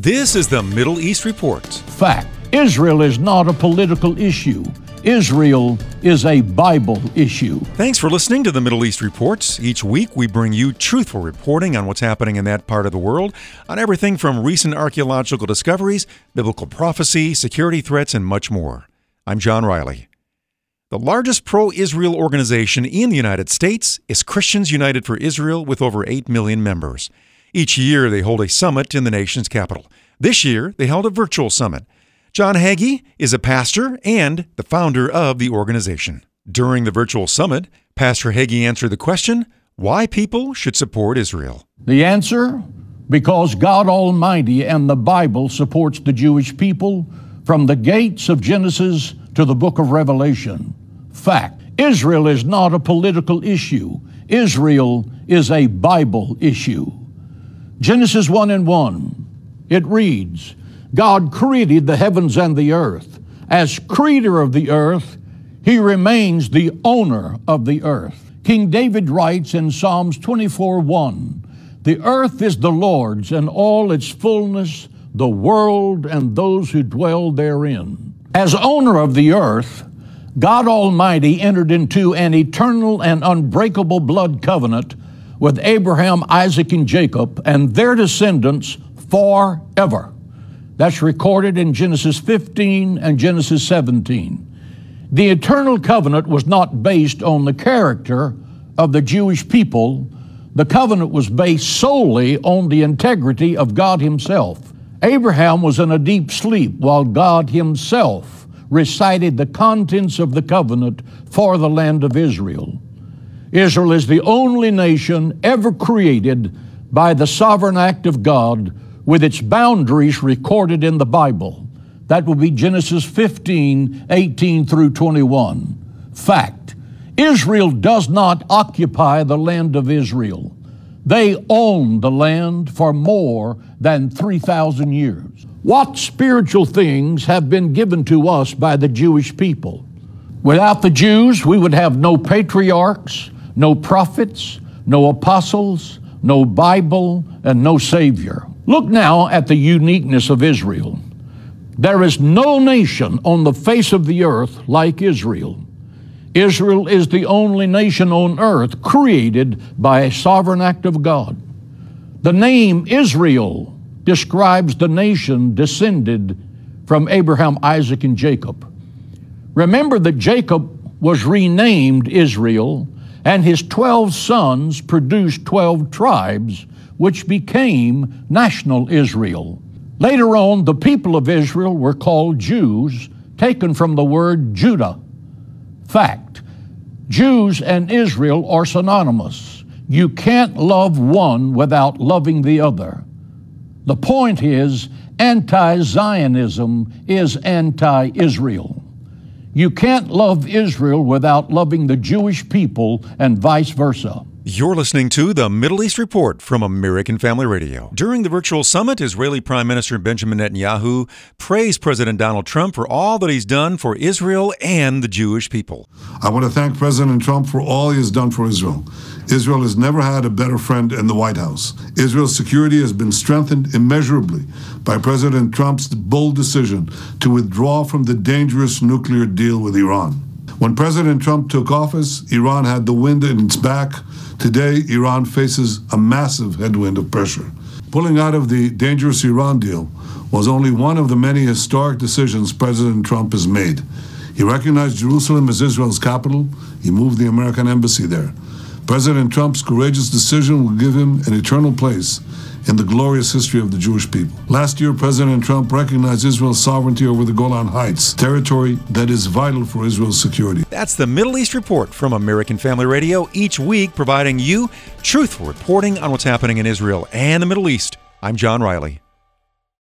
This is the Middle East Report. Fact Israel is not a political issue. Israel is a Bible issue. Thanks for listening to the Middle East Reports. Each week we bring you truthful reporting on what's happening in that part of the world, on everything from recent archaeological discoveries, biblical prophecy, security threats, and much more. I'm John Riley. The largest pro Israel organization in the United States is Christians United for Israel with over 8 million members. Each year, they hold a summit in the nation's capital. This year, they held a virtual summit. John Hagee is a pastor and the founder of the organization. During the virtual summit, Pastor Hagee answered the question why people should support Israel. The answer? Because God Almighty and the Bible supports the Jewish people from the gates of Genesis to the book of Revelation. Fact Israel is not a political issue, Israel is a Bible issue. Genesis 1 and 1, it reads God created the heavens and the earth. As creator of the earth, he remains the owner of the earth. King David writes in Psalms 24 1 The earth is the Lord's and all its fullness, the world and those who dwell therein. As owner of the earth, God Almighty entered into an eternal and unbreakable blood covenant with Abraham, Isaac, and Jacob and their descendants forever. That's recorded in Genesis 15 and Genesis 17. The eternal covenant was not based on the character of the Jewish people. The covenant was based solely on the integrity of God Himself. Abraham was in a deep sleep while God Himself recited the contents of the covenant for the land of Israel. Israel is the only nation ever created by the sovereign act of God with its boundaries recorded in the Bible. That will be Genesis 15, 18 through 21. Fact Israel does not occupy the land of Israel. They own the land for more than 3,000 years. What spiritual things have been given to us by the Jewish people? Without the Jews, we would have no patriarchs, no prophets, no apostles, no Bible, and no Savior. Look now at the uniqueness of Israel. There is no nation on the face of the earth like Israel. Israel is the only nation on earth created by a sovereign act of God. The name Israel describes the nation descended from Abraham, Isaac, and Jacob. Remember that Jacob was renamed Israel and his 12 sons produced 12 tribes, which became national Israel. Later on, the people of Israel were called Jews, taken from the word Judah. Fact Jews and Israel are synonymous. You can't love one without loving the other. The point is, anti Zionism is anti Israel. You can't love Israel without loving the Jewish people and vice versa. You're listening to the Middle East Report from American Family Radio. During the virtual summit, Israeli Prime Minister Benjamin Netanyahu praised President Donald Trump for all that he's done for Israel and the Jewish people. I want to thank President Trump for all he has done for Israel. Israel has never had a better friend in the White House. Israel's security has been strengthened immeasurably by President Trump's bold decision to withdraw from the dangerous nuclear deal with Iran. When President Trump took office, Iran had the wind in its back. Today, Iran faces a massive headwind of pressure. Pulling out of the dangerous Iran deal was only one of the many historic decisions President Trump has made. He recognized Jerusalem as Israel's capital. He moved the American embassy there. President Trump's courageous decision will give him an eternal place in the glorious history of the Jewish people. Last year, President Trump recognized Israel's sovereignty over the Golan Heights, territory that is vital for Israel's security. That's the Middle East Report from American Family Radio, each week providing you truthful reporting on what's happening in Israel and the Middle East. I'm John Riley.